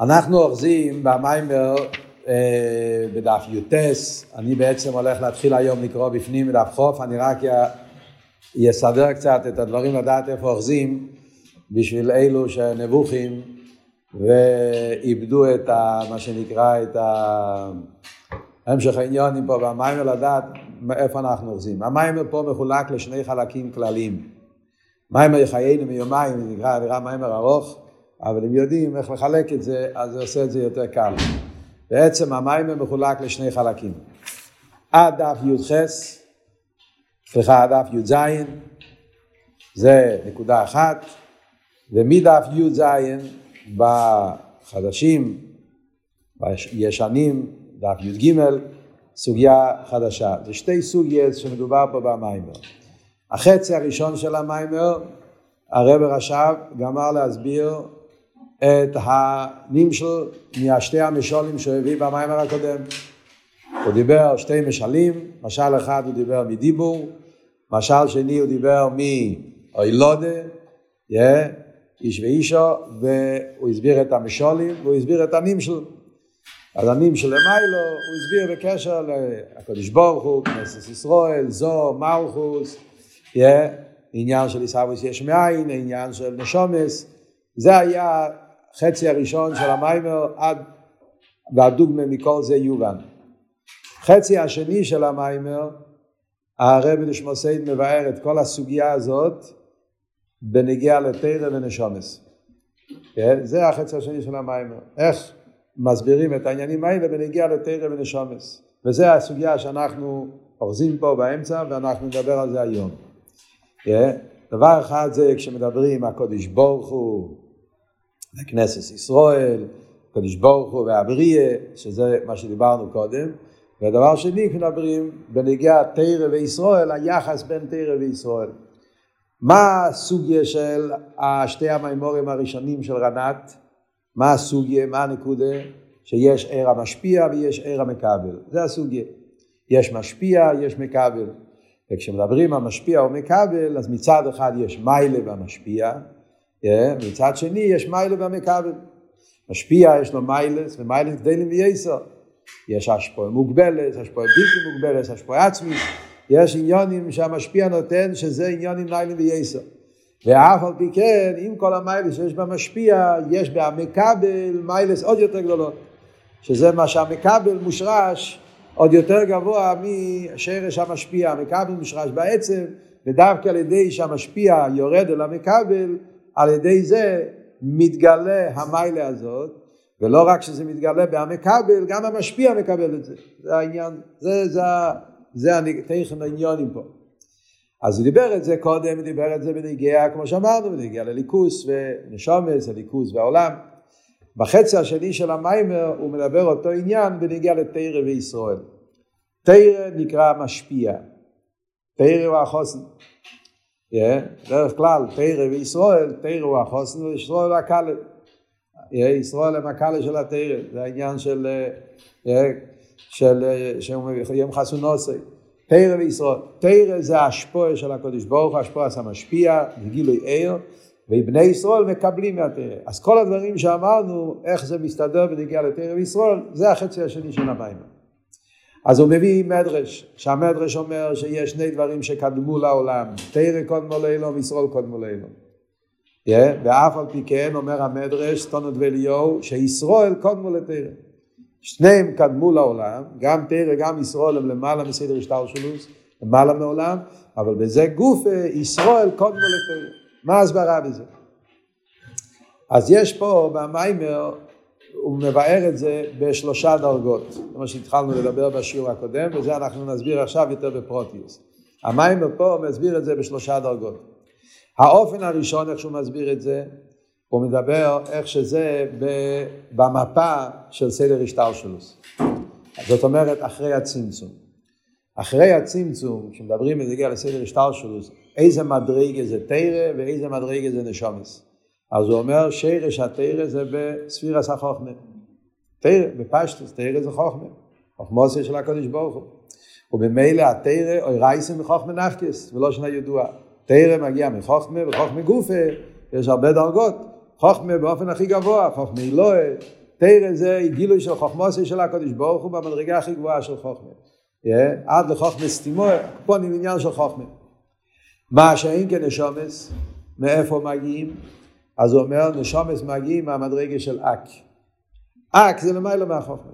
אנחנו אוחזים במיימר אה, בדף י"ט, אני בעצם הולך להתחיל היום לקרוא בפנים בדף חוף, אני רק אסדר קצת את הדברים לדעת איפה אוחזים בשביל אלו שנבוכים ואיבדו את ה, מה שנקרא את המשך העניונים פה במיימר לדעת איפה אנחנו אוחזים. המיימר פה מחולק לשני חלקים כלליים. מיימר חיינו מיומיים, זה נקרא, נראה מיימר ארוך, אבל אם יודעים איך לחלק את זה, אז זה עושה את זה יותר קל. בעצם המיימר מחולק לשני חלקים. עד דף י"ח, סליחה, עד דף י"ז, זה נקודה אחת, ומדף י"ז בחדשים, בישנים, דף י"ג, סוגיה חדשה. זה שתי סוגיות שמדובר פה במיימר. החצי הראשון של המיימר, הרב רש"ב גמר להסביר את הנמשל מהשתי המשולים שהוא הביא במיימר הקודם. הוא דיבר שתי משלים, משל אחד הוא דיבר מדיבור, משל שני הוא דיבר מאוילודה, yeah, איש ואישו, והוא הסביר את המשולים והוא הסביר את הנמשל. אז הנמשל למיילו הוא הסביר בקשר לקדוש ברוך הוא, כנסת ישראל, זו, מלכוס, yeah, עניין של עיסאוויס יש מאין, עניין של נשומס, זה היה חצי הראשון של המיימר עד והדוגמה מכל זה יובן. חצי השני של המיימר הרבי נשמוסיין מבאר את כל הסוגיה הזאת בנגיעה לתרא ונשומס. כן? זה החצי השני של המיימר. איך מסבירים את העניינים האלה בנגיעה לתרא ונשומס. וזה הסוגיה שאנחנו אוחזים פה באמצע ואנחנו נדבר על זה היום. כן? דבר אחד זה כשמדברים הקודש ברוך הוא לכנסת ישראל, קדוש ברוך הוא והבריאה, שזה מה שדיברנו קודם, ודבר שני מדברים בנגיע תרא וישראל, היחס בין תרא וישראל. מה הסוגיה של שתי המימורים הראשונים של רנת? מה הסוגיה, מה הנקודה? שיש ער המשפיע ויש ער המקבל. זה הסוגיה. יש משפיע, יש מקבל. וכשמדברים על משפיע או מקבל, אז מצד אחד יש מיילה במשפיע, מצד שני יש מיילה במכבל. משפיע יש לו מיילס ומיילס גדלים וייסר. יש השפועה מוגבלת, השפועה בלתי מוגבלת, השפועה עצמית. יש עניונים שהמשפיע נותן שזה עניונים ניילים וייסר. ואף על פי כן, עם כל המיילס שיש במשפיע, יש במכבל מיילס עוד יותר גדולות. שזה מה שהמכבל מושרש עוד יותר גבוה משרש המשפיע. המכבל מושרש בעצם, ודווקא על ידי שהמשפיע יורד אל המכבל, על ידי זה מתגלה המיילה הזאת, ולא רק שזה מתגלה בהמקבל, גם המשפיע מקבל את זה. זה העניין, זה, זה, זה תכן העניונים פה. אז הוא דיבר את זה קודם, הוא דיבר את זה בנגיעה, כמו שאמרנו, בנגיעה לליכוס ונשומס, הליכוס והעולם. בחצי השני של המיימר הוא מדבר אותו עניין בנגיעה לתרא וישראל. תרא נקרא משפיע, תרא הוא החוסן. דרך כלל תרא וישראל, תרא הוא החוסן וישראל הוא הקלה. ישראל הם הקלה של התרא, זה העניין של, של, יום חסונוסי. תרא וישראל. תרא זה השפוע של הקדוש ברוך הוא, השפוע המשפיע, גילוי ער, ובני ישראל מקבלים מהתרא. אז כל הדברים שאמרנו, איך זה מסתדר בנגיעה לתרא וישראל, זה החצי השני של המים. אז הוא מביא מדרש, שהמדרש אומר שיש שני דברים שקדמו לעולם, תרא קודמו לאילום, ישראל קודמו לאילום. Yeah, ואף על פי כן אומר המדרש, סטונות ואליהו, שישראל קודמו לתרא. שניהם קדמו לעולם, גם תרא, גם ישראל הם למעלה מסדר השטר שלוס, למעלה מעולם, אבל בזה גוף ישראל קודמו לתרא. מה ההסברה בזה? אז יש פה במיימר הוא מבאר את זה בשלושה דרגות, זה מה שהתחלנו לדבר בשיעור הקודם, וזה אנחנו נסביר עכשיו יותר בפרוטיוס. המים פה מסביר את זה בשלושה דרגות. האופן הראשון, איך שהוא מסביר את זה, הוא מדבר איך שזה במפה של סדר השטלשלוס. זאת אומרת, אחרי הצמצום. אחרי הצמצום, כשמדברים בנגיע לסדר השטלשלוס, איזה מדרגה זה תרא ואיזה מדרגה זה נשומס. אז הוא אומר שרש התרא זה בספירס החוכמה. תרא, בפשטוס, תרא זה חוכמה. חוכמוסיה של הקדוש ברוך הוא. ובמילא התרא אוי רייסם מחוכמה נפקס, ולא שנה ידוע. תרא מגיע מחוכמה וחוכמה גופה, יש הרבה דרגות. חוכמה באופן הכי גבוה, חוכמה אלוהה, תרא זה גילוי של חוכמוסי של הקדוש ברוך הוא במדרגה הכי גבוהה של חוכמה. Yeah, עד לחוכמה סתימו, פה עניין של חוכמה. מה שאין כנשומס, מאיפה מגיעים? אז הוא אומר, נשומס מגיעים מהמדרגה של אק. אק זה למעלה מהחוכמה.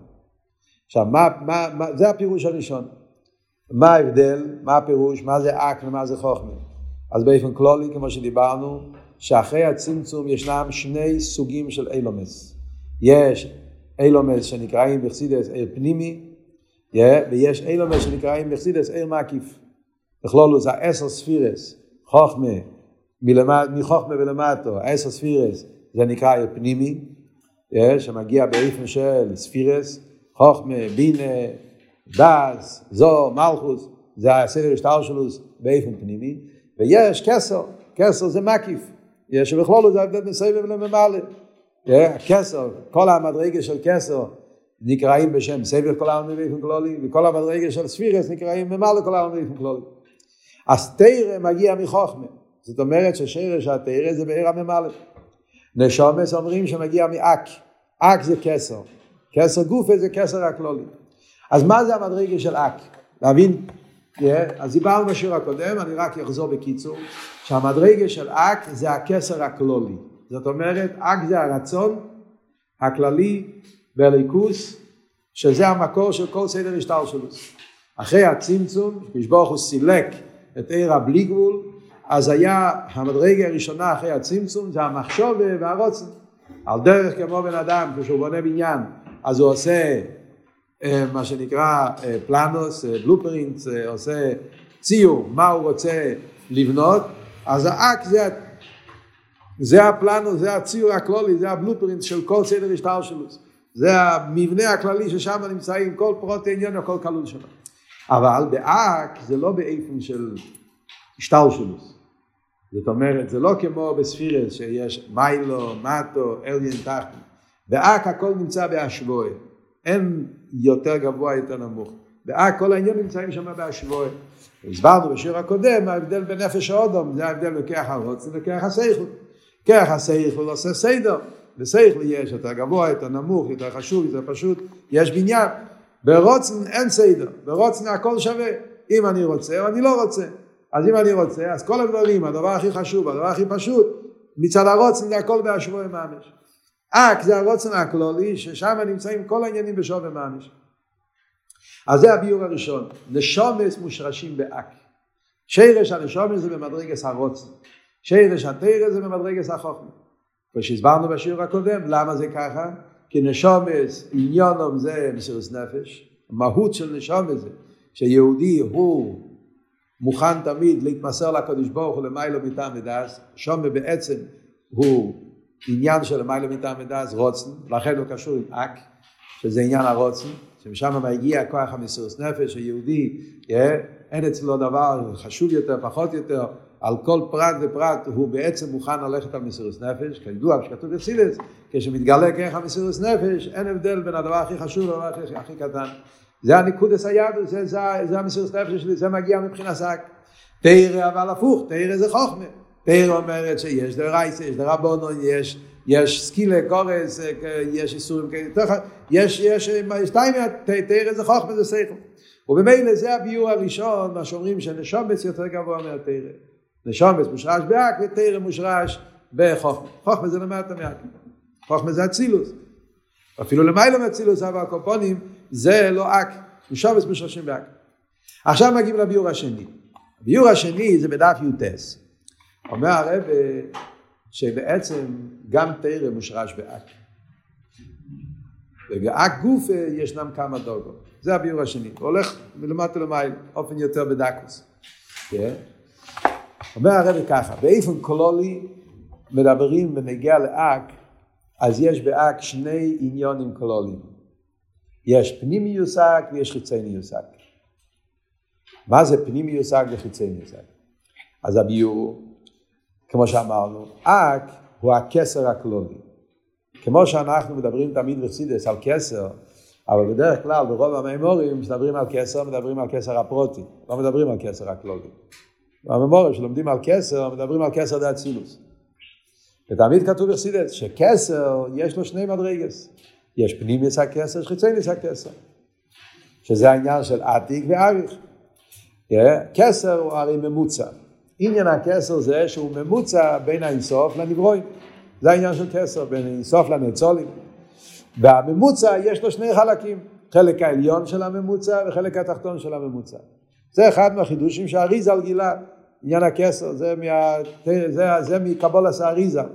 עכשיו, מה, מה, מה, זה הפירוש הראשון. מה ההבדל, מה הפירוש, מה זה אק ומה זה חוכמה. אז באופן כלולי, כמו שדיברנו, שאחרי הצמצום ישנם שני סוגים של אילומס. יש אילומס שנקראים בחסידס עיר פנימי, ויש אילומס שנקראים בחסידס עיר מקיף. בכלולו זה עשר ספירס, חוכמה, מחוכמה ולמטו, עשר ספירס, זה נקרא פנימי, yeah, שמגיע באיפן של ספירס, חוכמה, בינה, דס, זו, מלכוס, זה הסדר השטר שלו באיפן פנימי, ויש כסר, כסר זה מקיף, יש בכלולו זה הבדל מסביב ולממלא. כסר, כל המדרגה של כסר נקראים בשם סבב כל העלמי באופן כלולי, וכל המדרגה של ספירס נקראים ממלא כל העלמי באופן כלולי. אז תרא מגיע מחוכמה, זאת אומרת ששרש התרא זה בעיר הממלא. נשומס אומרים שמגיע מאק, אק זה כסר, כסר גופה זה כסר הכלולי. אז מה זה המדרגה של אק? להבין? Yeah, אז דיברנו בשיעור הקודם, אני רק אחזור בקיצור, שהמדרגה של אק זה הכסר הכלולי. זאת אומרת, אק זה הרצון הכללי בליכוס, שזה המקור של כל סדר השטר שלו. אחרי הצמצום, כשברוך הוא סילק את עיר הבלי גבול, אז היה המדרגה הראשונה אחרי הצמצום, זה המחשוב והרוצן. על דרך כמו בן אדם, כשהוא בונה בניין, אז הוא עושה אה, מה שנקרא אה, פלנוס, אה, בלופרינט, עושה ציור, מה הוא רוצה לבנות, אז האק זה זה הפלנו, זה הציור הכלולי, זה הבלופרינט של כל סדר השטלשלוס. זה המבנה הכללי ששם נמצאים כל פרוט העניין וכל כלול שלו. אבל באק זה לא באיפן של השטלשלוס. זאת אומרת, זה לא כמו בספירס שיש מיילו, מטו, אליין תחתן. באק הכל נמצא בהשוואי. אין יותר גבוה, יותר נמוך. באק כל העניין נמצאים שם בהשוואי. הסברנו בשיר הקודם, ההבדל בין נפש האודום, זה ההבדל בכח הרוצן וכח הסייכות. כרך השכל עושה סדר, בסייכל יש יותר גבוה, יותר נמוך, יותר חשוב, יותר פשוט, יש בניין. ברוצן אין סדר, ברוצן הכל שווה. אם אני רוצה או אני לא רוצה. אז אם אני רוצה, אז כל הדברים, הדבר הכי חשוב, הדבר הכי פשוט, מצד הרוצן זה הכל בהשבוע ממש. אק זה הרוצן הכלולי, ששם נמצאים כל העניינים בשווה ממש. אז זה הביור הראשון, נשומס מושרשים באק. שרש הנשומס זה במדרגס הרוצן. שרש התרא זה במדרגס החוכמה. כשהסברנו בשיעור הקודם, למה זה ככה? כי נשומס, עניונום זה מסירות נפש, המהות של נשומס זה שיהודי הוא מוכן תמיד להתמסר לקדוש ברוך הוא למיילו מטעם ודס, שומר בעצם הוא עניין של למיילו מטעם ודס, רוצן, לכן הוא קשור עם אק, שזה עניין הרוצן, שמשם מגיע כוח המסירות נפש, היהודי, אין אצלו דבר חשוב יותר, פחות יותר, על כל פרט ופרט הוא בעצם מוכן ללכת על מסירות נפש, כידוע כשכתוב בסילס, כשמתגלה כרך המסירות נפש, אין הבדל בין הדבר הכי חשוב לדבר הכי, הכי קטן. זה הניקודס היהדות, זה, זה, זה המסירות נפש שלי, זה מגיע מבחינת שק. תרא אבל הפוך, תרא זה חוכמה. תרא אומרת שיש דרייסה, יש דרבונון, יש, יש סקילה, קורס, יש איסורים כאלה, יש, יש, שתיים, תרא זה חוכמה, זה שכל. ובמילא זה הביור הראשון, מה שאומרים שנשומץ יותר גבוה מהתרא. נשומס מושרש באק ותרם מושרש בחוכמה. חוכמה זה למטה מאק. חוכמה זה אצילוס. אפילו למעלה מאצילוס אבל הקופונים זה לא אק. נשומס מושרשים באק. עכשיו מגיעים לביור השני. הביור השני זה בדף יוטס. אומר הרב שבעצם גם תרם מושרש באק. ובאק גוף ישנם כמה דרגות. זה הביאור השני. הוא הולך מלמטה למעלה, אופן יותר בדקוס. כן? אומר הרב ככה, באופן כללי מדברים בנוגע לאק, אז יש באק שני עניינים כלליים. יש פנימיוס אק ויש חיצוניוס אק. מה זה פנימיוס אק וחיצוניוס אק? אז הביאור, כמו שאמרנו, אק הוא הכסר הכלולי. כמו שאנחנו מדברים תמיד בחסידס על כסר, אבל בדרך כלל ברוב המימורים מדברים על כסר, מדברים על כסר הפרוטי, לא מדברים על כסר הכלולי. בממורים שלומדים על כסר, מדברים על כסר דה אצילוס. ותמיד כתוב בחסידס שכסר יש לו שני מדרגס. יש פנימיוס הכסר, יש חיצוניוס הכסר. שזה העניין של עתיק ואריך. כסר הוא הרי ממוצע. עניין הכסר זה שהוא ממוצע בין האינסוף לנברואים. זה העניין של כסר, בין האינסוף לנצולים. והממוצע יש לו שני חלקים, חלק העליון של הממוצע וחלק התחתון של הממוצע. זה אחד מהחידושים שהאריזל גילה, עניין הכסר, זה, מה, זה, זה מקבולס האריזל.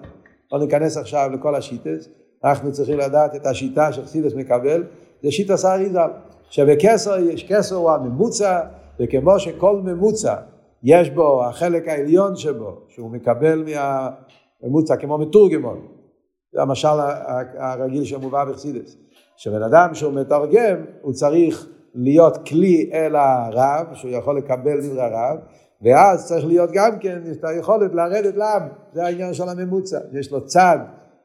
לא ניכנס עכשיו לכל השיטס, אנחנו צריכים לדעת את השיטה שחסידס מקבל, זה שיטס האריזל. שבכסר יש כסר הוא הממוצע, וכמו שכל ממוצע יש בו החלק העליון שבו, שהוא מקבל מהממוצע כמו מתורגמון, זה המשל הרגיל שמובא בחסידס, שבן אדם שהוא מתרגם הוא צריך להיות כלי אל הרב, שהוא יכול לקבל דברי הרב, ואז צריך להיות גם כן את היכולת לרדת לעם, זה העניין של הממוצע, יש לו צד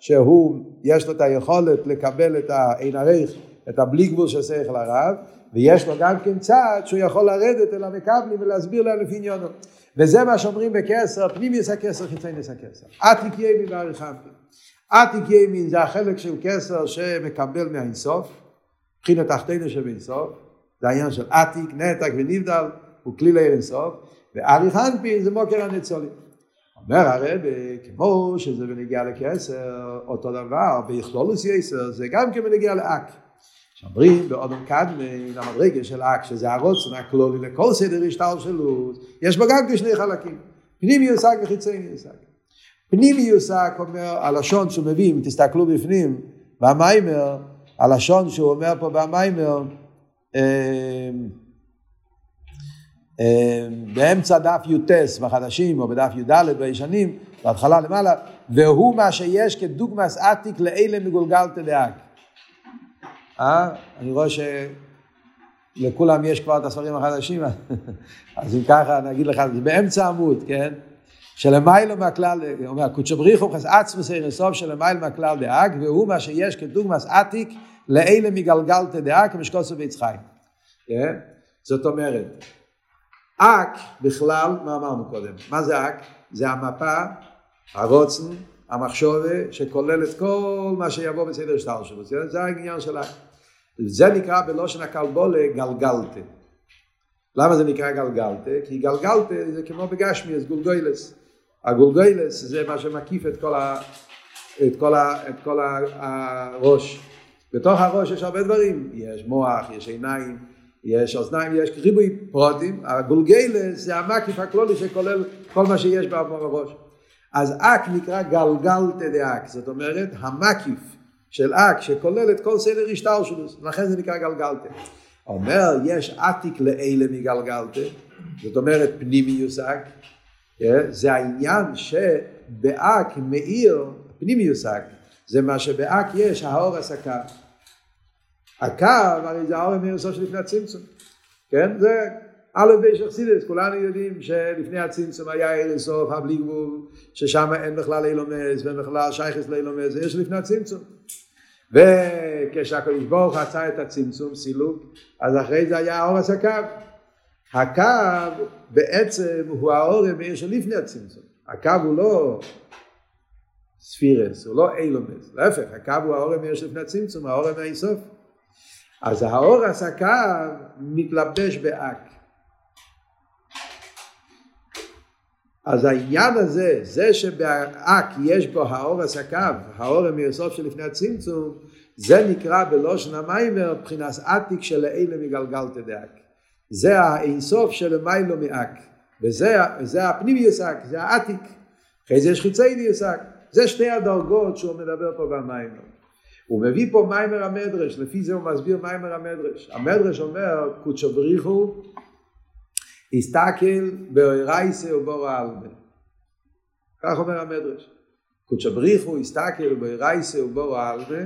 שהוא, יש לו את היכולת לקבל את העין ערך, את הבלי גבול של שכל הרב, ויש לו גם כן צד שהוא יכול לרדת אל המקבלים ולהסביר להם לפי עניונו. וזה מה שאומרים בקסר, פנימיוס הכסר, חיצוניוס הכסר. עתיק ימין ועריכמתי. עתיק ימין זה החלק של כסר שמקבל מהאינסוף, מבחינת תחתינו שבאינסוף, זה העניין של עתיק, נתק ונבדל, הוא כלי לעיר אינסוף, ואריך אנפין זה מוקר הניצולים. אומר הרב, כמו שזה בנגיע לכסר, אותו דבר, ביכלולוס יסר, זה גם כן בנגיע לאק. שאומרים באודם קדמי, למדרגה של אק, שזה הרוצן הכלולי לכל סדר השתלשלות, יש בו גם כשני חלקים, פנימי יושג וחיצי יושג. פנימי יושג אומר, הלשון שהוא מביא, אם תסתכלו בפנים, במיימר, הלשון שהוא אומר פה במיימר, באמצע דף י"ט בחדשים או בדף י"ד בישנים, בהתחלה למעלה, והוא מה שיש כדוגמס עתיק לאלה מגולגלתא דאק. אה? אני רואה שלכולם יש כבר את הספרים החדשים, אז אם ככה אני אגיד לך, זה באמצע עמוד, כן? שלמיילו מהכלל, אומר, קודשא בריחו חס עצמוס אירסוף שלמיילו מהכלל דאק, והוא מה שיש כדוגמס עתיק לאלה מגלגלתא דאק כמשקוסו ועץ חיים. כן? זאת אומרת, אק בכלל, מה אמרנו קודם? מה זה אק? זה המפה, הרוצן, המחשובה, שכולל את כל מה שיבוא בסדר שטר שלו. זה העניין של אק. זה נקרא בלושן הכלבולה גלגלתה. למה זה נקרא גלגלתה? כי גלגלתה זה כמו בגשמי, אז גולגוילס. הגולגוילס זה מה שמקיף את כל, ה, את כל, ה, את כל ה, הראש. בתוך הראש יש הרבה דברים, יש מוח, יש עיניים, יש אוזניים, יש ריבוי פרוטים, הגולגלס זה המקיף הכלולי שכולל כל מה שיש בראש. אז אק נקרא גלגלתא דאק, זאת אומרת המקיף של אק שכולל את כל סדר השטר שלו, לכן זה נקרא גלגלתא. אומר יש עתיק לאלה מגלגלתא, זאת אומרת פנימיוס אק, זה העניין שבאק מאיר פנימיוס אק, זה מה שבאק יש האור הסקה. הקו הרי זה האור המאיר סוף שלפני הצמצום, כן? זה א' ב' של חסידס, כולנו יודעים שלפני הצמצום היה ערב סוף, הבלי גבול, ששם אין בכלל אילומס ואין בכלל שייכס לאילומס, זה יש לפני הצמצום. וכשהקדוש ברוך עשה את הצמצום, סילוק, אז אחרי זה היה האור הקו. הקו בעצם הוא האור המאיר שלפני הצמצום. הקו הוא לא ספירס, הוא לא אילומס, להפך, הקו הוא האור המאיר שלפני הצמצום, האור המאיר סוף. אז האור הסקה מתלבש באק. אז העניין הזה, זה שבאק יש בו האור הסקב, האור המיוסוף שלפני הצמצום, זה נקרא בלושן המיימר מבחינת עתיק של אלה מגלגלתא דאק. זה האינסוף של מיילו מאק. וזה זה הפנימי יסק, זה העתיק. אחרי זה יש חיצי יסק. זה שתי הדרגות שהוא מדבר פה במיימר. הוא מביא פה מיימר המדרש, לפי זה הוא מסביר מיימר המדרש. המדרש אומר, קודשו בריחו הסתכל באוירייסה ובור העלמה. כך אומר המדרש. קודשא בריחו הסתכל באוירייסה ובור העלמה,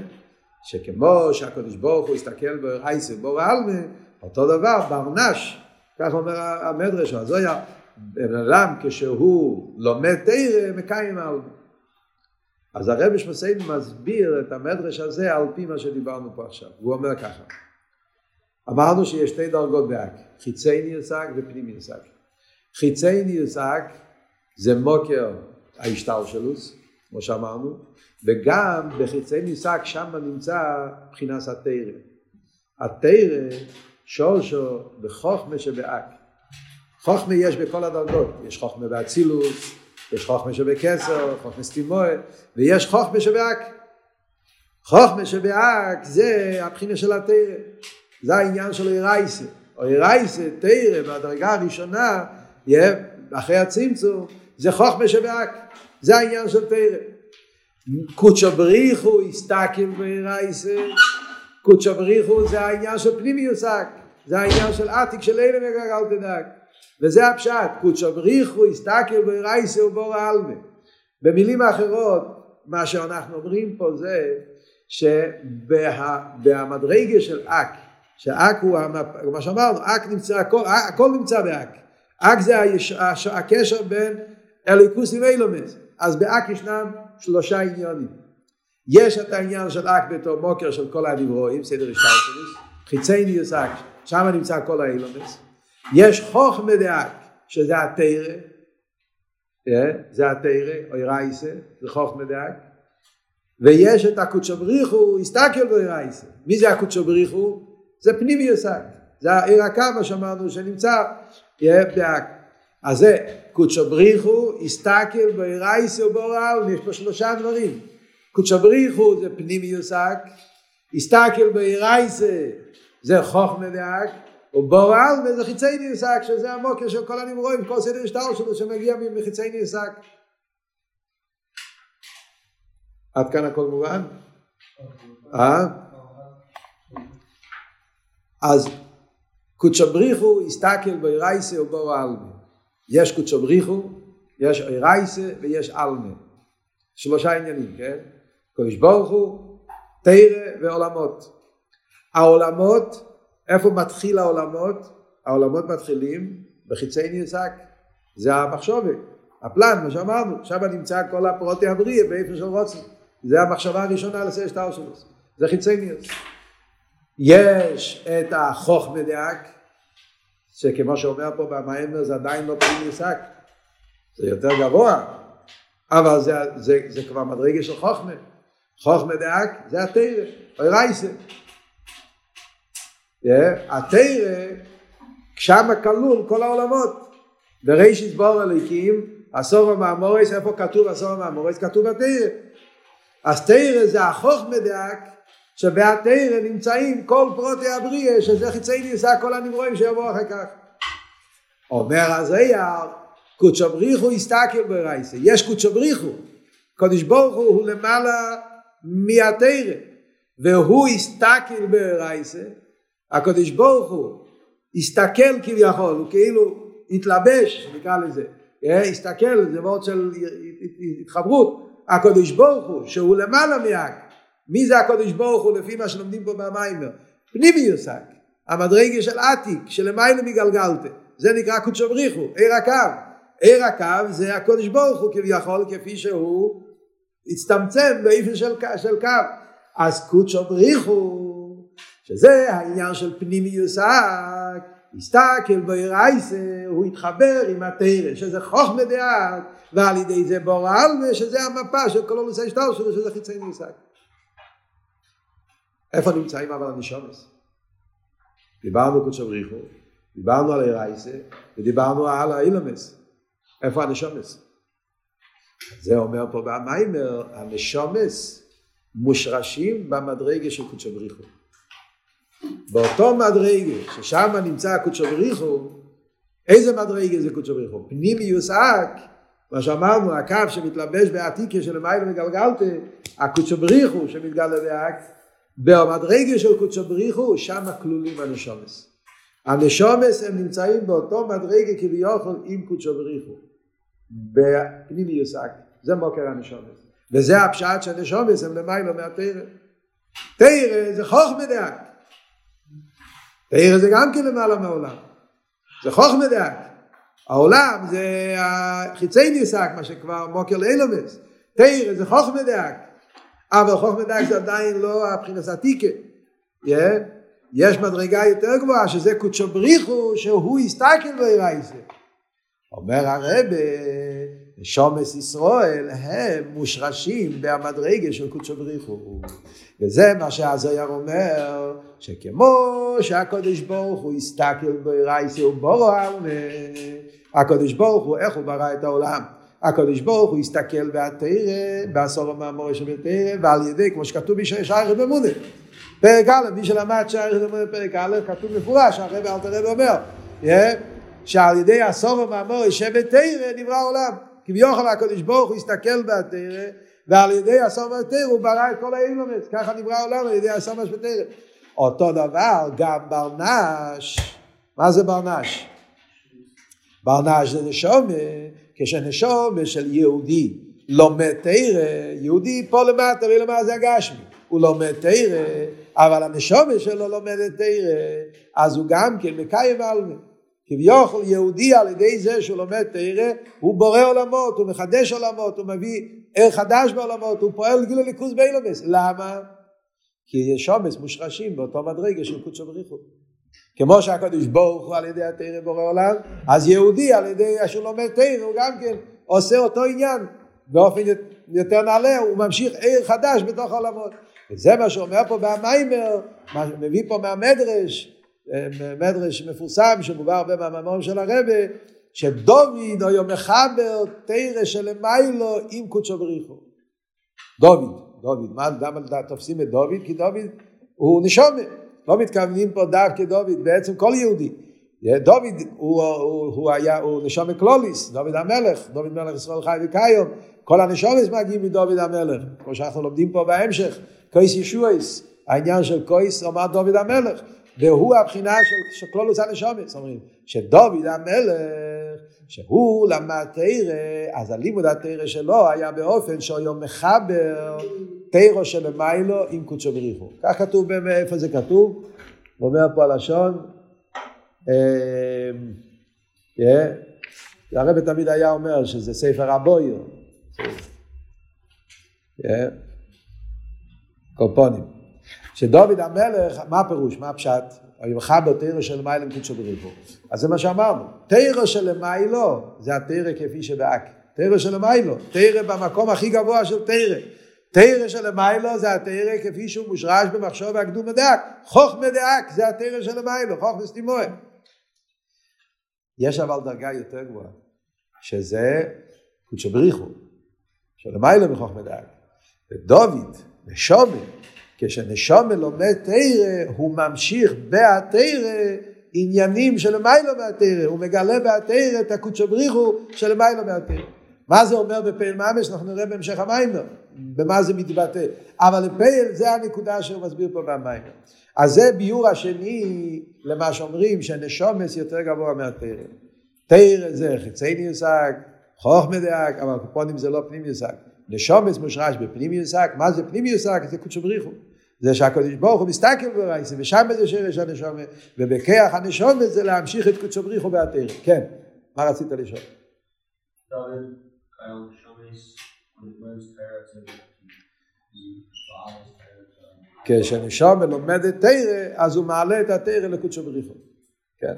שכמו שהקדוש ברוך הוא הסתכל באוירייסה ובור העלמה, אותו דבר ברנש, כך אומר המדרש, אז היה בן אדם כשהוא לומד תרא מקיים העלמה. אז הרב שמסיין מסביר את המדרש הזה על פי מה שדיברנו פה עכשיו. הוא אומר ככה. אמרנו שיש שתי דרגות באק, חיצי ניוסק ופנים ניוסק. חיצי ניוסק זה מוקר ההשתלשלוס, כמו שאמרנו, וגם בחיצי ניסק שם נמצא מבחינת התרא. התרא שורשו בחוכמה שבאק. חוכמה יש בכל הדרגות, יש חוכמה באצילוס, יש חוכמה שבקסר, חוכמה סטימוי, ויש חוכמה שבאק. חוכמה שבאק זה הבחינה של התרא, זה העניין של אירייסה. אירייסה, תרא, בדרגה הראשונה, אחרי הצמצום, זה חוכמה שבאק, זה העניין של תרא. קודשא בריחו הסתכל באירייסה, קודשא בריחו זה העניין של פנימי יוסק, זה העניין של עתיק של אלה וגגל תדאג. וזה הפשט, קודשא בריחו הסתכל באירייסה ובור העלמה. במילים אחרות, מה שאנחנו אומרים פה זה שבמדרגה של אק, שאק הוא, מה שאמרנו, אק נמצא, הכל, הכל נמצא באק. אק זה הקשר בין אליקוס עם אילומס. אז באק ישנם שלושה עניונים. יש את העניין של אק בתור מוקר של כל הנברואים, סדר השתלשלוס, חיצי ניוסק, שם נמצא כל האילומס. יש חוכמה דאק, שזה התרא, אה, זה התרא, או רייסה, זה חוכמה דאק. ויש את הקודשו בריחו, הסתכל ברייסה. מי זה הקודשו בריחו? זה פנימי יוסק. זה העיר הקו, מה שאמרנו, שנמצא באק. אז זה קודשו בריחו, הסתכל ברייסה ובורל, יש פה שלושה דברים. קודשו בריחו זה פנימי יוסק, הסתכל ברייסה זה חוכמה דאק, ובורל זה חיצי ניוסק, שזה המוקר של כל הנברואים, כל סדר השטר שלו שמגיע מחיצי ניוסק. עד כאן הכל מובן? אה? אז קודשו בריחו הסתכל באירייסה ובור העלמה. יש קודשו בריחו, יש אירייסה ויש עלמה. שלושה עניינים, כן? קודש ברוך הוא, תרא ועולמות. העולמות, איפה מתחיל העולמות? העולמות מתחילים בחיצי ניסק. זה המחשובת, הפלן, מה שאמרנו. שם נמצא כל הפרוטי הבריאה באיפה של רוצן. זה המחשבה הראשונה לסדר שטר שלו. זה חיצי ניסק. יש את החוכמה דאק, שכמו שאומר פה במאמר זה עדיין לא פנים ניסק, זה יותר גבוה, אבל זה, זה, זה כבר מדרגה של חוכמה. חוכמה דאק זה התרא, או רייסה. התרא, שם כלול כל העולמות. ברישיס בור הליקים, עשור המאמורס, איפה כתוב עשור המאמורס? כתוב בתרא. אז תרא זה החוכמה דאק, שבהתרא נמצאים כל פרוטי הבריאה, שזה חיצי ניסה כל הנברואים שיבואו אחר כך. אומר הזייר, קודשו בריחו הסתכל ברייסה, יש קודשו בריחו, קודש ברוך הוא, הוא למעלה מהתרא, והוא הסתכל ברייסה, הקודש ברוך הוא הסתכל כביכול, הוא כאילו התלבש, נקרא לזה, הסתכל, זה מאוד של התחברות, הקודש ברוך הוא, שהוא למעלה מהק, מי זה הקודש ברוך הוא לפי מה שלומדים פה במיימר? פנימי יוסק, המדרגה של עתיק, שלמעלה מגלגלתה, זה נקרא קודשו בריחו, עיר הקו. עיר הקו זה הקודש ברוך הוא כביכול כפי שהוא הצטמצם באיפן של, של קו. אז קודשו בריחו, שזה העניין של פנימי יוסק, הסתכל בעירייסה, הוא התחבר עם התרא, שזה חוכמה דעת, ועל ידי זה בור העלמה, שזה המפה של כל הנושא השטר שלו, שזה חיצי יוסק. איפה נמצאים אבל הנשומס? דיברנו קודשו בריחו, דיברנו על הרייסה, ודיברנו על האילומס. איפה הנשומס? זה אומר פה במיימר, הנשומס מושרשים במדרגה של קודשו בריחו. באותו מדרגה ששם נמצא קודשו בריחו, איזה מדרגה זה קודשו בריחו? פנימיוס אק, מה שאמרנו, הקו שמתלבש בעתיקה של מיילה מגלגלתה, הקודשו בריחו שמתגלה באק, במדרגה של קודשו בריחו, שם כלולים הנשומס. הנשומס הם נמצאים באותו מדרגה כביכול עם קודשו בריחו. בפנימי יוסק. זה מוקר הנשומס. וזה הפשט שהנשומס הם למיילו מהתרא. תרא זה חוך מדעת. תרא זה גם כן למעלה מהעולם. זה חוך מדעת. העולם זה חיצי ניסק, מה שכבר מוקר לאילומס. תרא זה חוך מדעת. אבל חוכמה דק זה עדיין לא הבחינס עתיקה. יש מדרגה יותר גבוהה שזה קודשו בריחו שהוא יסתכל וירייסה. אומר הרבה שומס ישראל הם מושרשים במדרגה של קודשו בריחו. וזה מה שהזויר אומר, שכמו שהקודש ברוך הוא הסתכל ברייסי ובורו הקודש ברוך הוא, איך הוא ברא את העולם? הקדוש ברוך הוא הסתכל בהתרא, בעשור המאמור בתרא, ועל ידי, כמו שכתוב בשייכת במונה. פרק א', מי שלמד שייכת במונה פרק א', כתוב מפורש, הרב אלתר רב אומר, שעל ידי עשור המאמור בתרא נברא העולם. כביכול הקדוש ברוך הוא הסתכל בהתרא, ועל ידי עשור בתרא הוא ברא את כל האילומץ, ככה נברא העולם על ידי עשור בתרא. אותו דבר גם ברנש, מה זה ברנש? ברנש זה נשומה כשנשומה של יהודי לומד תרא, יהודי פה למטה ולמטה זה הגשמי, הוא לומד תרא, אבל הנשומה שלו לומדת תרא, אז הוא גם כן מקיים עלמי. כביכול יהודי על ידי זה שהוא לומד תרא, הוא בורא עולמות, הוא מחדש עולמות, הוא מביא ערך חדש בעולמות, הוא פועל גילו ליכוז באילומס. למה? כי יש שומס מושרשים באותו מדרגה של קודשו בריחו. כמו שהקדוש ברוך הוא על ידי התרא בורא עולם, אז יהודי על ידי שהוא לומד תרא הוא גם כן עושה אותו עניין באופן יותר נעלה, הוא ממשיך עיר חדש בתוך העולמות. וזה מה שאומר פה במיימר, מביא פה מהמדרש, מדרש מפורסם שמובא הרבה מהמאמרים של הרבה, שדוד היה מחבר תרא שלמיילו עם קודשו בריחו. דוד, דוד, מה, למה תופסים את דוד? כי דוד הוא נשומת. לא מתכוונים פה דווקא דוד, בעצם כל יהודי. דוד הוא, הוא, הוא היה, הוא נשום קלוליס, דוד המלך, דוד מלך ישראל חי וקיום, כל הנשומס מגיעים מדוד המלך, כמו שאנחנו לומדים פה בהמשך, קויס ישועס, העניין של קויס אומר דוד המלך, והוא הבחינה של, של קלולוס הנשומס, אומרים, שדוד המלך, שהוא למד תרא, אז הלימוד התרא שלו היה באופן שהוא מחבר תירו שלמיילו עם קודשו בריחו. כך כתוב, איפה זה כתוב? הוא אומר פה הלשון, אמ? הרב תמיד היה אומר שזה ספר הבויר. כן? קופונים. שדוד המלך, מה הפירוש? מה הפשט? וימחבר תירו של מיילו עם קודשו בריחו. אז זה מה שאמרנו. תירו של מיילו זה התירו כפי שבאק. תירו של מיילו. תירו במקום הכי גבוה של תירו. תרא של המיילו זה התרא כפי שהוא מושרש במחשוב והקדום מדק. חוך מדק זה התרא של המיילו, חוך וסתימוי. יש אבל דרגה יותר גבוהה, שזה קודשא בריחו, של המיילו מחוך מדק. ודוד, נשומה, כשנשומה לומד תרא, הוא ממשיך בהתרא עניינים של המיילו מהתרא, הוא מגלה בהתרא את הקודשא בריחו של המיילו מהתרא. מה זה אומר בפעיל ממש, אנחנו נראה בהמשך המיימר, במה זה מתבטא. אבל לפעיל זה הנקודה שהוא מסביר פה במיימר. אז זה ביור השני למה שאומרים שנשומס יותר גבוה מהתרא. תרא זה חיצי יושג, חוך מדייק, אבל קופונים זה לא פנים יושג. נשומס מושרש בפנים יושג, מה זה פנים יושג? זה קודשו בריחו. זה שהקדוש ברוך הוא מסתכל ברייסה, ושם זה שרש הנשומת, ובכיח הנשומת זה להמשיך את קודשו בריחו בהתרא. כן, מה רצית לשאול? לומד את תרא, אז הוא מעלה את התרא לקודשו בריחו. כן.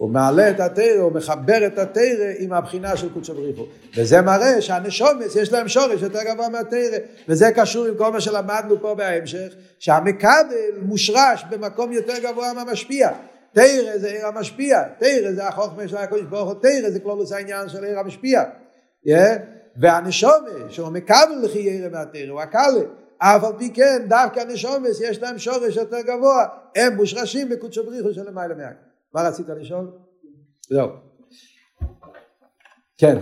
הוא מעלה את התרא, הוא מחבר את התרא עם הבחינה של קודשו בריחו. וזה מראה שהנשומס יש להם שורש יותר גבוה מהתרא. וזה קשור עם כל מה שלמדנו פה בהמשך, שהמקבל מושרש במקום יותר גבוה מהמשפיע. תרא זה עיר המשפיע, תרא זה החוכמה של הקודש ברוך הוא, תרא זה כלולוס העניין של עיר המשפיע. והנשומה שהוא מקבל לחיירה מהתרא הוא הקלה אף על פי כן דווקא הנשומס יש להם שורש יותר גבוה הם מושרשים בקודשו בריחו של למעלה מהק מה רצית לשאול? זהו כן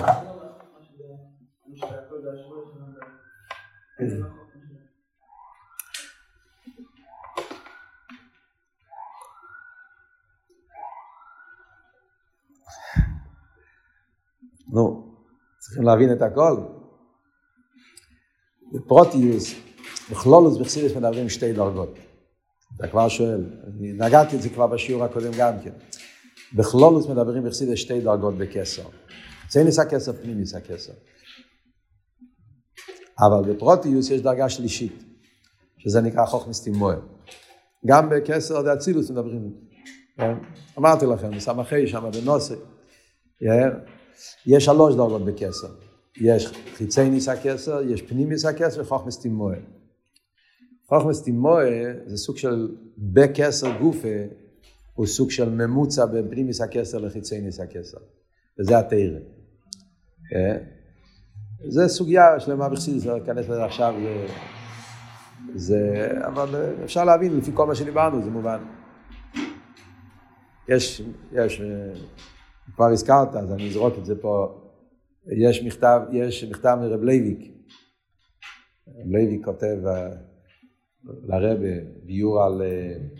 נו צריכים להבין את הכל. בפרוטיוס, בכלולוס בחסידס מדברים שתי דרגות. אתה כבר שואל, אני נגעתי את זה כבר בשיעור הקודם גם כן. בכלולוס מדברים בחסידס שתי דרגות בקסר. זה ניסה כסר, פנים ניסה כסר. אבל בפרוטיוס יש דרגה שלישית, שזה נקרא חוכמס תימואל. גם בקסר דאצילוס מדברים, אמרתי לכם, בסמכי שם בנוסי. יש שלוש דרגות בקסר. יש חיצי ניס הכסר, יש פנים ניס הכסר וחוכמס תימוה. חוכמס תימוה זה סוג של בכסר גופה, הוא סוג של ממוצע בין פנים ניס הכסר לחיצי ניס הכסר. וזה התרא. אה? זה סוגיה שלמה בחסידס, לא אכנס לזה עכשיו, זה, זה, אבל אפשר להבין לפי כל מה שדיברנו, זה מובן. יש, יש, כבר הזכרת, אז אני אזרוק את זה פה, יש מכתב, יש מכתב מרב לייביק. לייביק כותב uh, לרבה ביור על uh,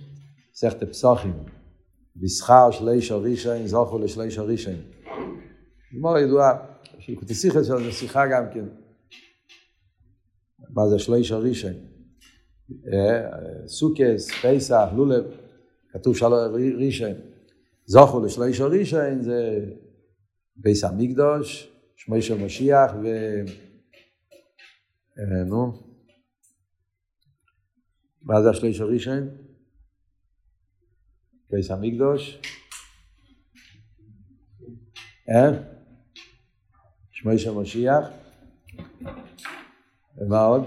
סכת פסוחים, בשכר שליש הראשון זוכו לשליש הראשון. גמור ידועה, שילקוטי שיחה שלו זה שיחה גם כן. מה זה שליש הראשון? סוכס, פסח, לולב, כתוב שלו ראשון. זוכו לשליש הראשון זה ביס המקדוש, שמי של משיח ו... נו, מה זה השליש הראשון? ביס המקדוש. אה? שמואל של משיח. ומה עוד?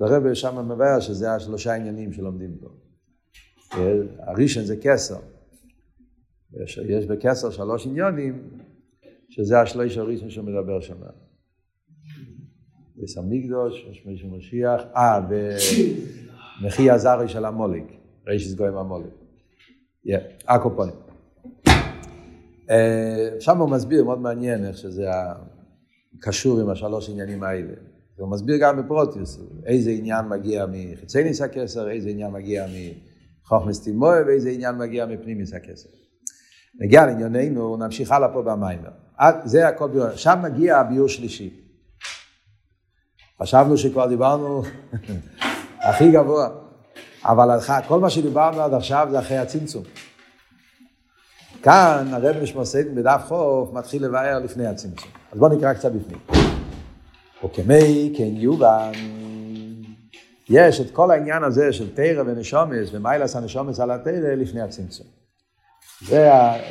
הרב שם מבאר שזה השלושה עניינים שלומדים פה. הראשון זה כסר. יש, בכסר שלוש עניונים, שזה השליש הראשון שמדבר שם. ביס המקדוש, שמואל של משיח, אה, ומחי הזרי של המולק, רישיס גויים המולק. הקופונים. אה, שם הוא מסביר, מאוד מעניין איך שזה קשור עם השלוש עניינים האלה. הוא מסביר גם בפרוטיוס, איזה עניין מגיע מחיצי ניס הכסר, איזה עניין מגיע מחוכמס תימואה, ואיזה עניין מגיע מפנימיס הכסר. נגיע לענייננו, נמשיך הלאה פה במיימר. זה הכל ביור, שם מגיע הביור שלישי. חשבנו שכבר דיברנו הכי גבוה. אבל כל מה שדיברנו עד עכשיו זה אחרי הצמצום. כאן הרב נשמוסיידן בדף חוף מתחיל לבאר לפני הצמצום. אז בואו נקרא קצת בפנים. וכמי כן יובן, יש את כל העניין הזה של תרא ונשומס ומיילס הנשומס על התרא לפני הצמצום. זה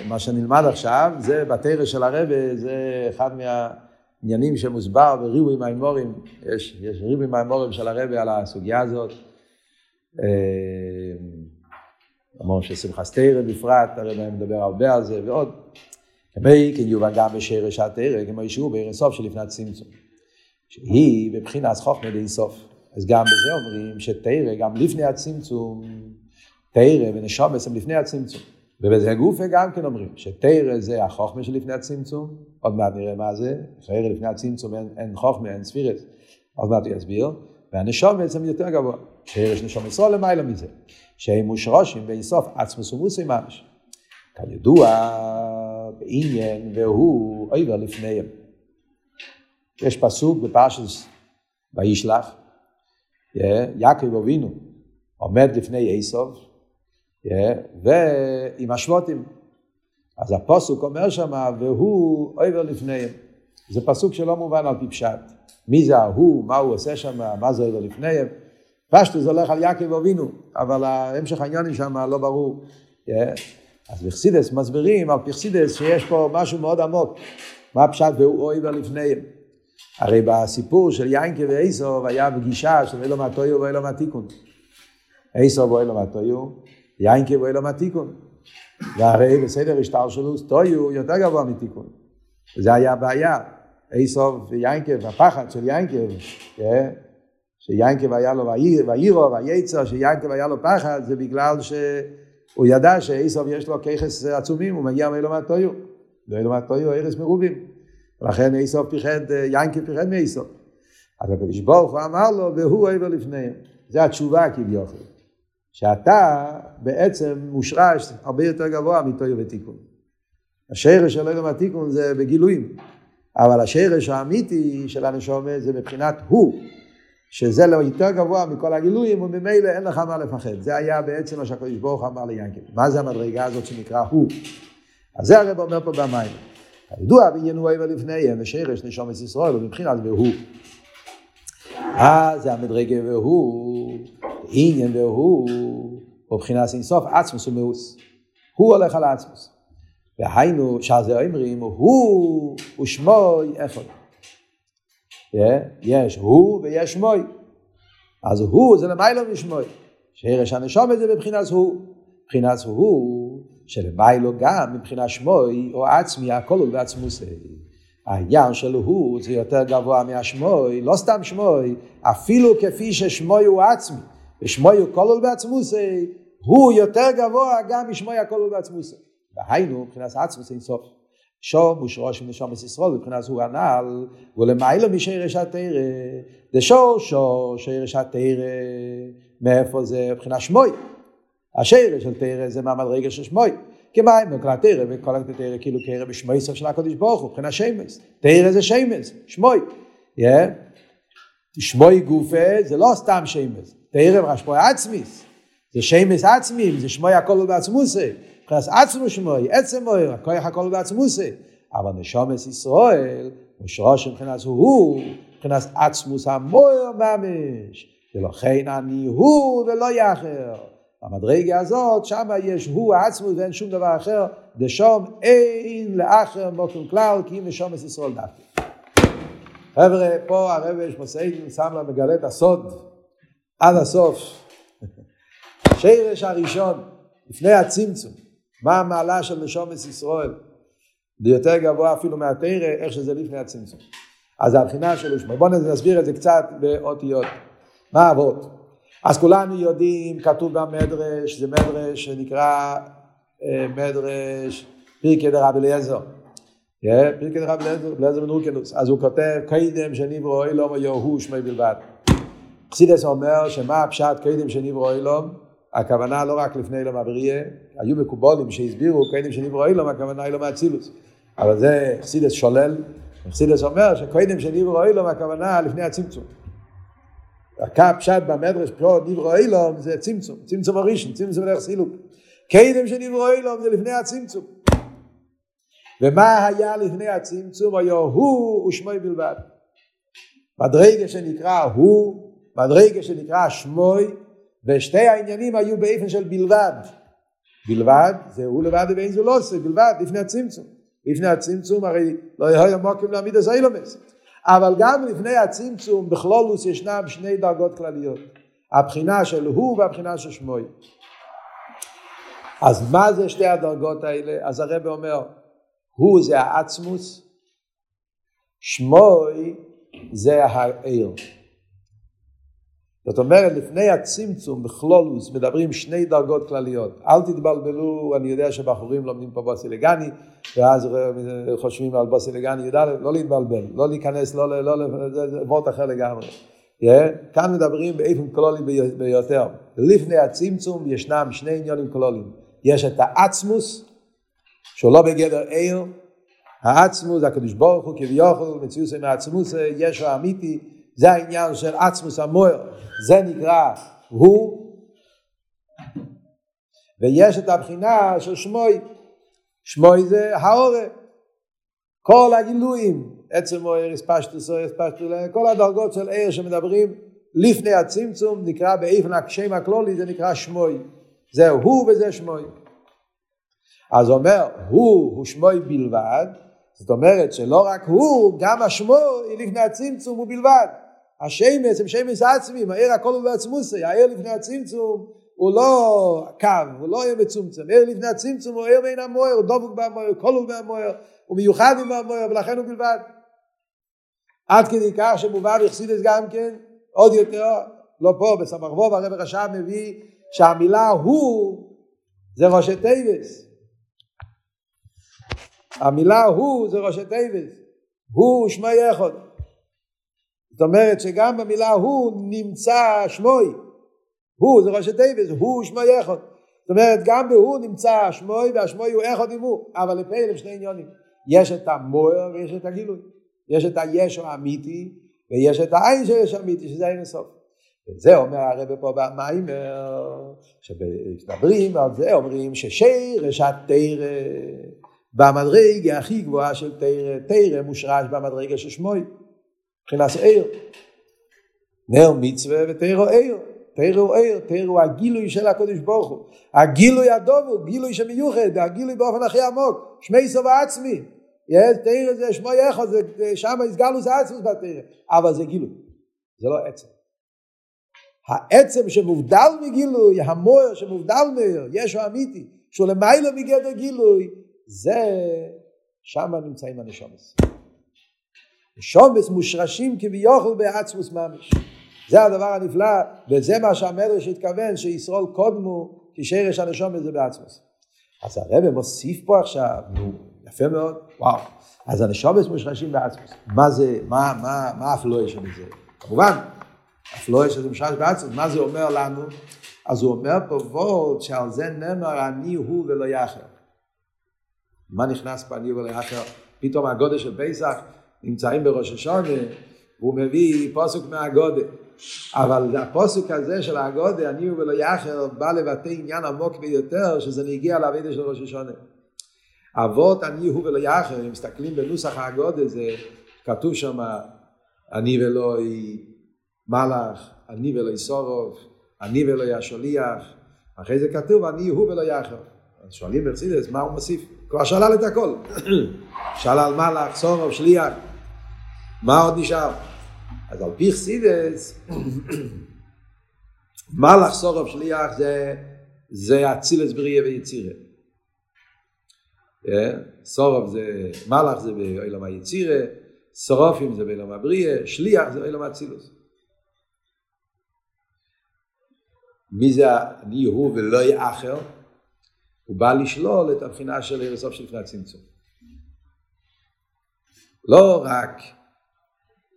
מה שנלמד עכשיו, זה בתרא של הרבה, זה אחד מהעניינים שמוסבר בריבוי מימורים, יש, יש ריבוי מימורים של הרבה על הסוגיה הזאת. אמרנו ששמחה סתירה בפרט, הרי אני מדבר הרבה על זה ועוד. כמי יובן גם בשרש התרא, כמו ישרו בערב סוף שלפני הצמצום. שהיא בבחינת חוכמה די סוף. אז גם בזה אומרים שתרא, גם לפני הצמצום, תרא ונשומת הם לפני הצמצום. ובזה גופה גם כן אומרים שתרא זה החוכמה שלפני הצמצום, עוד מעט נראה מה זה, תרא לפני הצמצום אין, אין חוכמה, אין ספירס, עוד מעט הוא יסביר. והנשום בעצם יותר גבוה. שיש נשום ישראל למעלה מזה. שהם מושרושים באיסוף עצמוס ומוסי ממש. כידוע בעניין והוא עבר לפניהם. יש פסוק בפרשס וישלח, יעקב אבינו עומד לפני איסוף, ועם השבותים. אז הפסוק אומר שמה, והוא עבר לפניהם. זה פסוק שלא מובן על פי פשט. מי זה ההוא, מה הוא עושה שם, מה זה עבר לפניהם. פשטו זה הולך על יעקב אבינו, אבל המשך העניין שם לא ברור. אז בחסידס מסבירים על פחסידס שיש פה משהו מאוד עמוק. מה פשט והוא עבר לפניהם. הרי בסיפור של יינקה ואיסוב היה פגישה של אילו מהטויו ואילו מהתיקון. איסוב ואילו מהטויו, יינקה ואילו מהתיקון. והרי בסדר השטר שלו, טויו יותר גבוה מתיקון. זה היה הבעיה. איסוב ויינקב, הפחד של יינקב, כן? שיינקב היה לו ואירו וייצר, שיינקב היה לו פחד, זה בגלל שהוא ידע שאיסוב יש לו ככס עצומים, הוא מגיע מאלו מהטויו. ואלו מהטויו ארז מרובים. ולכן איסוב פיחד, יינקב פיחד מאיסוב. אז הקדוש ברוך הוא אמר לו, והוא עבר לפניהם. זה התשובה כביכול. שאתה בעצם מושרש הרבה יותר גבוה מטויו ותיקון. השרש של אלו מהתיקון זה בגילויים. אבל השרש האמיתי של הנשומת זה מבחינת הוא, שזה לא יותר גבוה מכל הגילויים, וממילא אין לך מה לפחד. זה היה בעצם מה שהקדוש ברוך אמר ליענקל. מה זה המדרגה הזאת שנקרא הוא? אז זה הרב אומר פה במים. הידוע בעניין הוא עבר לפניהם, ושרש נשומת ישראל, ומבחינת והוא. אה, זה המדרגה והוא, עניין והוא, מבחינת אינסוף עצמוס ומאוס. הוא הולך על עצמוס. והיינו, שזה אומרים, הוא ושמוי אחד. יש הוא ויש מוי. אז הוא זה למיילו משמוי. שרש הנשום זה בבחינת הוא. מבחינת הוא, שלמיילו גם מבחינת שמוי או עצמי, הכל הוא בעצמוסי. העניין של הוא זה יותר גבוה מהשמוי, לא סתם שמוי, אפילו כפי ששמוי הוא עצמי, ושמוי כל הוא בעצמוסי, הוא יותר גבוה גם משמוי הכל הוא בעצמוסי. דהיינו, מבחינת עצמוס אין סוף. הוא שורש ונשום ישראל, מבחינת הוא הנ"ל, ולמיילו משרש התרא, דשור שור שרש התרא, מאיפה זה מבחינת שמוי. השרש של תרא זה מהמדרגה של שמוי. כמים וכל התרא וכל התרא כאילו קרא בשמוי סוף של הקדוש ברוך הוא, מבחינת שמס. תרא זה שמס, שמוי. שמוי גופה זה לא סתם שמס. תרא שמוי עצמיס. זה שמס עצמים, זה שמוי הכל בעצמוסי. מבחינת עצמו שמוי, עצם מוי, הכוח הכל בעצמוסי. אבל נשומס ישראל, ושרוש מבחינת הוא, מבחינת עצמוס המויר ממש. ולכן אני הוא ולא יאחר. במדרגה הזאת, שם יש הוא עצמו ואין שום דבר אחר, דשום אין לאחר מוקם כלל, כי אם נשומס ישראל דווקא. חבר'ה, פה הרב יש מסעידים, שם לה מגלה את הסוד עד הסוף. שרש הראשון, לפני הצמצום, מה המעלה של נשומס ישראל? זה יותר גבוה אפילו מהתרא, איך שזה לפני הצמצום. אז הבחינה שלו, בואו נסביר את זה קצת באותיות. מה אבות? אז כולנו יודעים, כתוב במדרש, זה מדרש שנקרא אה, מדרש פרקי דרבי אליעזר. פרקי דרבי אליעזר בן רוקנוס. אז הוא כותב, קדם שנברו אילום היוהו שמי בלבד. חסידס אומר שמה הפשט קדם שנברו אילום? הכוונה לא רק לפני אילום אבריה, היו מקובולים שהסבירו קדם שנברו אילום, הכוונה אילום האצילוס. אבל זה חסידס שולל. חסידס אומר שקדם שנברו אילום, הכוונה לפני הצמצום. הקו פשט במדרש פה נברא אילום זה צמצום, צמצום הראשון, צמצום דרך סילוק. קדם שנברא אילום זה לפני הצמצום. ומה היה לפני הצמצום? היה הוא ושמוי בלבד. מדרגה שנקרא הוא, מדרגה שנקרא שמוי, ושתי העניינים היו באופן של בלבד. בלבד זה הוא לבד ואין זו לא עושה, בלבד, לפני הצמצום. לפני הצמצום הרי לא היה מוקים להעמיד את האילומס. אבל גם לפני הצמצום בכלולוס ישנם שני דרגות כלליות. הבחינה של הוא והבחינה של שמוי. אז מה זה שתי הדרגות האלה? אז הרב אומר, הוא זה העצמוס, שמוי זה העיר. זאת אומרת, לפני הצמצום בכלולוס מדברים שני דרגות כלליות. אל תתבלבלו, אני יודע שבחורים לומדים פה בוסילגני, ואז חושבים על בוסילגני, י"א, לא להתבלבל, לא להיכנס, לא, לא, לא, זה וורט אחר לגמרי. Yeah, כאן מדברים באופן כלולי ביותר. לפני הצמצום ישנם שני עניונים כלוליים. יש את העצמוס, שהוא לא בגדר עיר, העצמוס, זה הקדוש ברוך הוא כביכול, מציאות מהעצמוס, ישו האמיתי, זה העניין של עצמוס המוער. זה נקרא הוא, ויש את הבחינה של שמוי, שמוי זה האורה, כל הגילויים, עצם מוער, אספשטוס, אספשטוס, כל הדרגות של עיר שמדברים לפני הצמצום, נקרא באיפן הקשם הכלולי, זה נקרא שמוי, זה הוא וזה שמוי. אז אומר, הוא הוא שמוי בלבד, זאת אומרת שלא רק הוא, גם השמוי לפני הצמצום הוא בלבד. השמש הם שמש עצמיים, העיר הכל הוא בעצמוסי, העיר לפני הצמצום הוא לא קו, הוא לא יהיה מצומצם, העיר לפני הצמצום הוא עיר בין המוער, הוא דבוק במוער, כל הוא במוער, הוא מיוחד עם המוער ולכן הוא בלבד. עד כדי כך שמובא בחסידס גם כן, עוד יותר, לא פה, בסמ"ך ווב, הרב רש"ב מביא שהמילה הוא זה ראשי טייבס. המילה הוא זה ראשי טייבס. הוא שמי יחוד. זאת אומרת שגם במילה הוא נמצא שמוי. הוא זה ראשי טייבס, הוא שמוי יחוד. זאת אומרת גם בהוא נמצא שמוי והשמוי הוא אחד עם הוא, אבל לפעיל הם שני עניונים. יש את המוער ויש את הגילוי. יש את הישו האמיתי ויש את העין של יש אמיתי שזה אין סוף. וזה אומר הרב פה במיימר, כשמדברים על זה אומרים ששרש התרא במדרגה הכי גבוהה של תרא, תרא מושרש במדרגה של שמוי. מבחינת עיר. נר מצווה ותירו עיר. תרא הוא עיר, תרא הוא הגילוי של הקודש ברוך הוא. הגילוי הדוב הוא גילוי שמיוחד, הגילוי באופן הכי עמוק, שמי סוף עצמי. תרא זה שמו יחד, שם הסגלוס עצמוס בתרא, אבל זה גילוי, זה לא עצם. העצם שמובדל מגילוי, המוער שמובדל מהר, ישו אמיתי, שהוא למעלה מגדר גילוי, זה, שם נמצאים הנשומס. נשומס מושרשים כביכול בעצמוס ממש. זה הדבר הנפלא, וזה מה שהמדרש התכוון, שישרול קודמו, כי הנשומס זה בעצמוס. אז הרב מוסיף פה עכשיו, נו, יפה מאוד, וואו. אז הנשומס מושרשים בעצמוס. מה זה, מה, מה, מה הפלואה של זה? כמובן, הפלואה שזה מושרש בעצמוס, מה זה אומר לנו? אז הוא אומר פה וורט שעל זה נאמר אני הוא ולא יחר. מה נכנס פה אני ולא יחר? פתאום הגודל של פסח נמצאים בראש השונה, והוא מביא פוסק מהגודל. אבל הפוסק הזה של הגודל, אני ולא יחר, בא לבטא עניין עמוק ביותר, שזה נגיע לאבידה של ראש השונה. אבות אני הוא ולא יחר, אם מסתכלים בנוסח הגודל, זה כתוב שם אני ולא מלאך, אני ולא סורוב, אני ולא השליח, אחרי זה כתוב אני הוא ולא יחר. אז שואלים ברצידס מה הוא מוסיף? כבר שלל את הכל. שלל מלאך, סורוב, שליח, מה עוד נשאר? אז על פי חסידס, מלאך, סורוב, שליח זה, זה אצילס בריאה ויצירה. סורוב זה, מלאך זה בעולם היצירה, שרופים זה בעולם הבריאה, שליח זה בעולם האצילוס. מי זה אני הוא ולא יהיה אחר? הוא בא לשלול את הבחינה של הסוף של לפני הצמצום. לא רק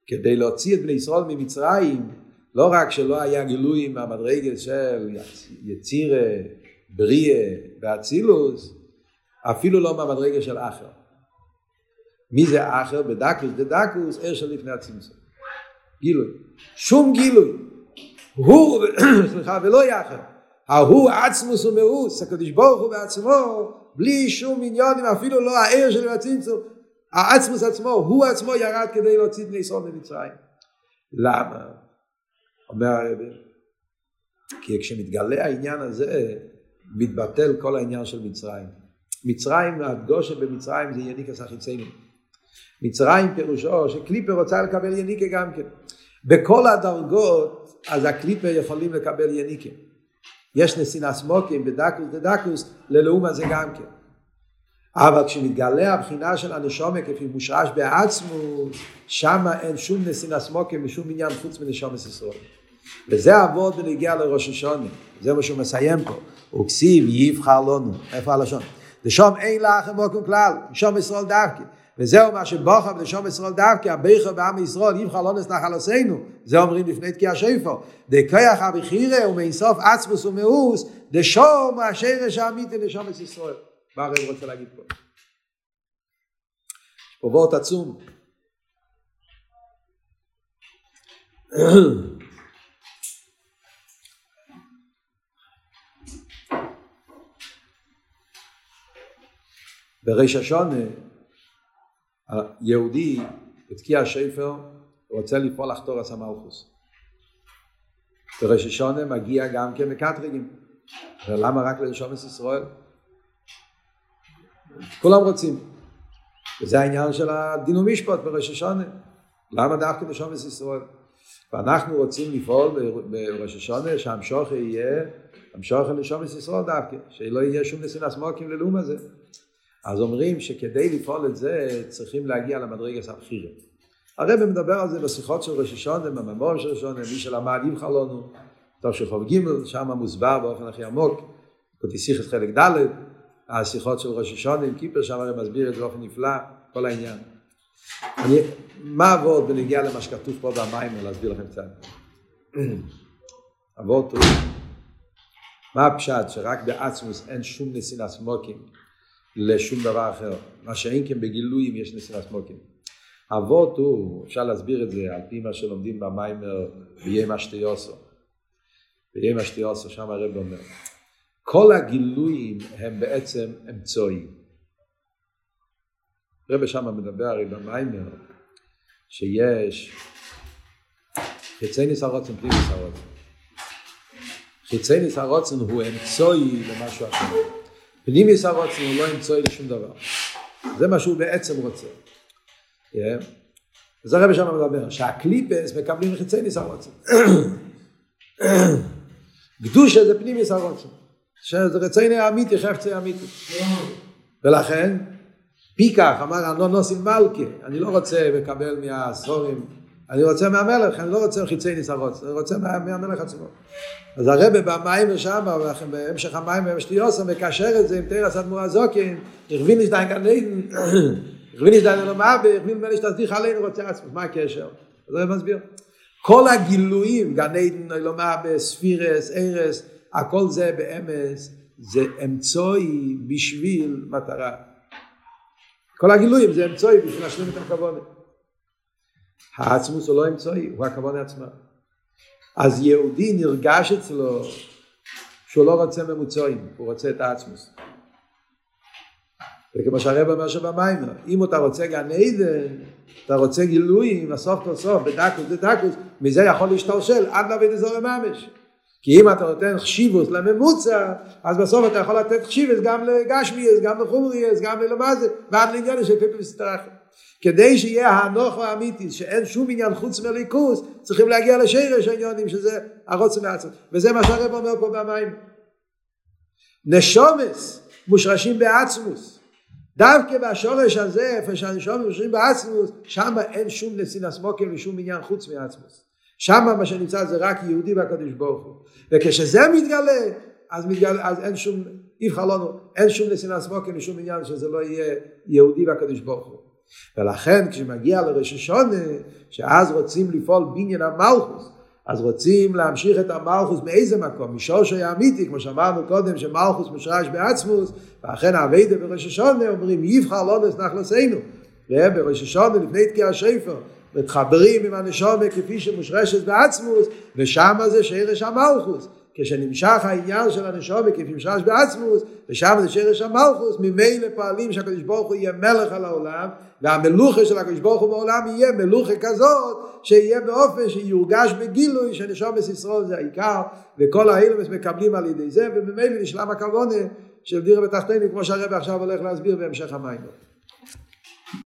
כדי להוציא את בני ישראל ממצרים, לא רק שלא היה גילוי מהמדרגת של יצירה, בריאה ואצילוס, אפילו לא מהמדרגה של אחר. מי זה אחר? בדקוס דדקוס, ער של לפני הצמצום. גילוי. שום גילוי. הוא, סליחה, ולא יחד. ההוא עצמוס ומאוס, הקדוש ברוך הוא בעצמו, בלי שום עניונים, אפילו לא הער של הצמצום. העצמוס עצמו, הוא עצמו ירד כדי להוציא בני ישראל ממצרים. למה? אומר הרב, כי כשמתגלה העניין הזה, מתבטל כל העניין של מצרים. מצרים, הדגושה במצרים זה יניקס החיצייני. מצרים פירושו שקליפר רוצה לקבל יניקה גם כן. בכל הדרגות, אז הקליפר יכולים לקבל יניקה. יש נסינס מוקים בדקוס דדקוס, ללאום הזה גם כן. אבל כשמתגלה הבחינה של הנשומה כפי מושרש בעצמוס, שמה אין שום נסינס מוקים ושום עניין חוץ מנשומת ישראל. וזה אבות ונגיע לראש השונה, זה מה שהוא מסיים פה. הוא כסיב יבחר לנו, איפה הלשון? לשום אין לך מוקם כלל, נשום ישראל דווקא. וזהו מה שבוכה ולשום ישראל דווקא, הביכה בעם ישראל, יבחר לא נסנח על עשינו, זה אומרים לפני תקיע שפר. דכיח הבחירה ומאיסוף עצמוס ומאוס, דשום השרש האמיתי לשום ישראל. מה הרב רוצה להגיד פה? יש פה וורט עצום. בריש השונה היהודי בתקיע השפר רוצה לפעול לחתור עשה מלכוס. בריש השונה מגיע גם כן מקטרגים. ולמה רק לרשומס ישראל? כולם רוצים. וזה העניין של הדין ומשפט בראש השונה. למה דווקא בשומס ישראל? ואנחנו רוצים לפעול בראש השונה שהמשוך יהיה המשוך לשומס ישראל דווקא, שלא יהיה שום נסינס מוקים ללאום הזה. אז אומרים שכדי לפעול את זה צריכים להגיע למדרגת הבחירה. הרב מדבר על זה בשיחות של ראש השונה, בממור של ראש השונה, מי שלמד עם של חוב ג', שם מוסבר באופן הכי עמוק, כותיסיכת חלק ד', השיחות של ראש עם קיפר, שם הרי מסביר את זה באופן נפלא, כל העניין. אני, מה עבוד בנגיע למה שכתוב פה במים, להסביר לכם קצת. עבוד מה הפשט שרק בעצמוס אין שום נסינס סמוקים לשום דבר אחר, מה שאין כן בגילויים יש נסינס סמוקים. אבות הוא, אפשר להסביר את זה על פי מה שלומדים במיימר ביום אשתיוסו. ביום אשתיוסו, שם הרב אומר. כל הגילויים הם בעצם אמצעי. רבי שמה מדבר הרי במיימר שיש חצי נסערות עם פנים נסערות. חיצייניס הרוצן הוא אמצעי למשהו אחר. פנימיס הרוצן הוא לא אמצעי לשום דבר. זה מה שהוא בעצם רוצה. זה הרב שם מדבר, שהקליפס מקבלים חיצייניס הרוצן. קדושה זה פנימיס הרוצן. שזה רציני אמיתי, חפצי אמיתי. ולכן, פיקח אמר אני לא נוסים מלכה, אני לא רוצה לקבל מהסורים, אני רוצה מהמלך, אני לא רוצה חיצי נסערות, אני רוצה מהמלך עצמו. אז הרבה במים ושם, בהמשך המים ובשתיוסה, מקשר את זה עם תרס אדמו"ר הזוקין, הרבין נשדיין כאן לידן, הרבין נשדיין אלו מאבה, הרבין מלך שתסדיך עלינו רוצה עצמו, מה הקשר? אז זה מסביר. כל הגילויים, גן עדן, אלו מאבה, ספירס, ארס, הכל זה באמס, זה אמצעי בשביל מטרה. כל הגילויים זה אמצעי בשביל להשלים את הכבוד. העצמוס הוא לא אמצעי, הוא הכבוד עצמה. אז יהודי נרגש אצלו שהוא לא רוצה ממוצעים, הוא רוצה את העצמוס. וכמו שהרב אומר שבמים, אם אתה רוצה גן עדן, אתה רוצה גילויים, הסוף כל סוף, בדקוס בדקוס, מזה יכול להשתלשל עד להביא את זה ממש. כי אם אתה נותן חשיבוס לממוצע, אז בסוף אתה יכול לתת חשיבוס גם לגשמיאס, גם לחומריאס, גם ללמזה, ועד לעניין של פיפי מסתרחת. כדי שיהיה הנוח האמיתי, שאין שום עניין חוץ מליכוס, צריכים להגיע לשרש העניונים, שזה הרוצן לעצמם. וזה מה שהרב אומר פה במים. נשומס מושרשים בעצמוס. דווקא בשורש הזה, איפה שהנשומים מושרשים בעצמוס, שם אין שום נסינס מוקר ושום עניין חוץ מעצמוס. שם מה שנמצא זה רק יהודי והקדוש ברוך הוא. וכשזה מתגלה, אז, מתגלה, אז אין שום, יבחר לנו, אין שום נסינה סמוקן ושום עניין שזה לא יהיה יהודי והקדוש ברוך הוא. ולכן כשמגיע לראש השונה, שאז רוצים לפעול בעניין המלכוס, אז רוצים להמשיך את המלכוס מאיזה מקום? משורשי האמיתי, כמו שאמרנו קודם, שמלכוס מושרש בעצמוס, ואכן האביידה בראש השונה אומרים, יבחר לא נסנח לסיינו. בראש השונה, לפני תקיע השפר, מתחברים עם הנשומה כפי שמושרשת בעצמוס, ושם זה שרש המלכוס. כשנמשך העניין של הנשומה כפי שמושרש בעצמוס, ושם זה שרש המלכוס, ממילא פועלים שהקדוש ברוך הוא יהיה מלך על העולם, והמלוכה של הקדוש ברוך הוא בעולם יהיה מלוכה כזאת, שיהיה באופן שיורגש בגילוי שנשומת ישראל זה העיקר, וכל האילמס מקבלים על ידי זה, וממילא נשלם הכוונה של דירה בתחתינו, כמו שהרבא עכשיו הולך להסביר בהמשך המים.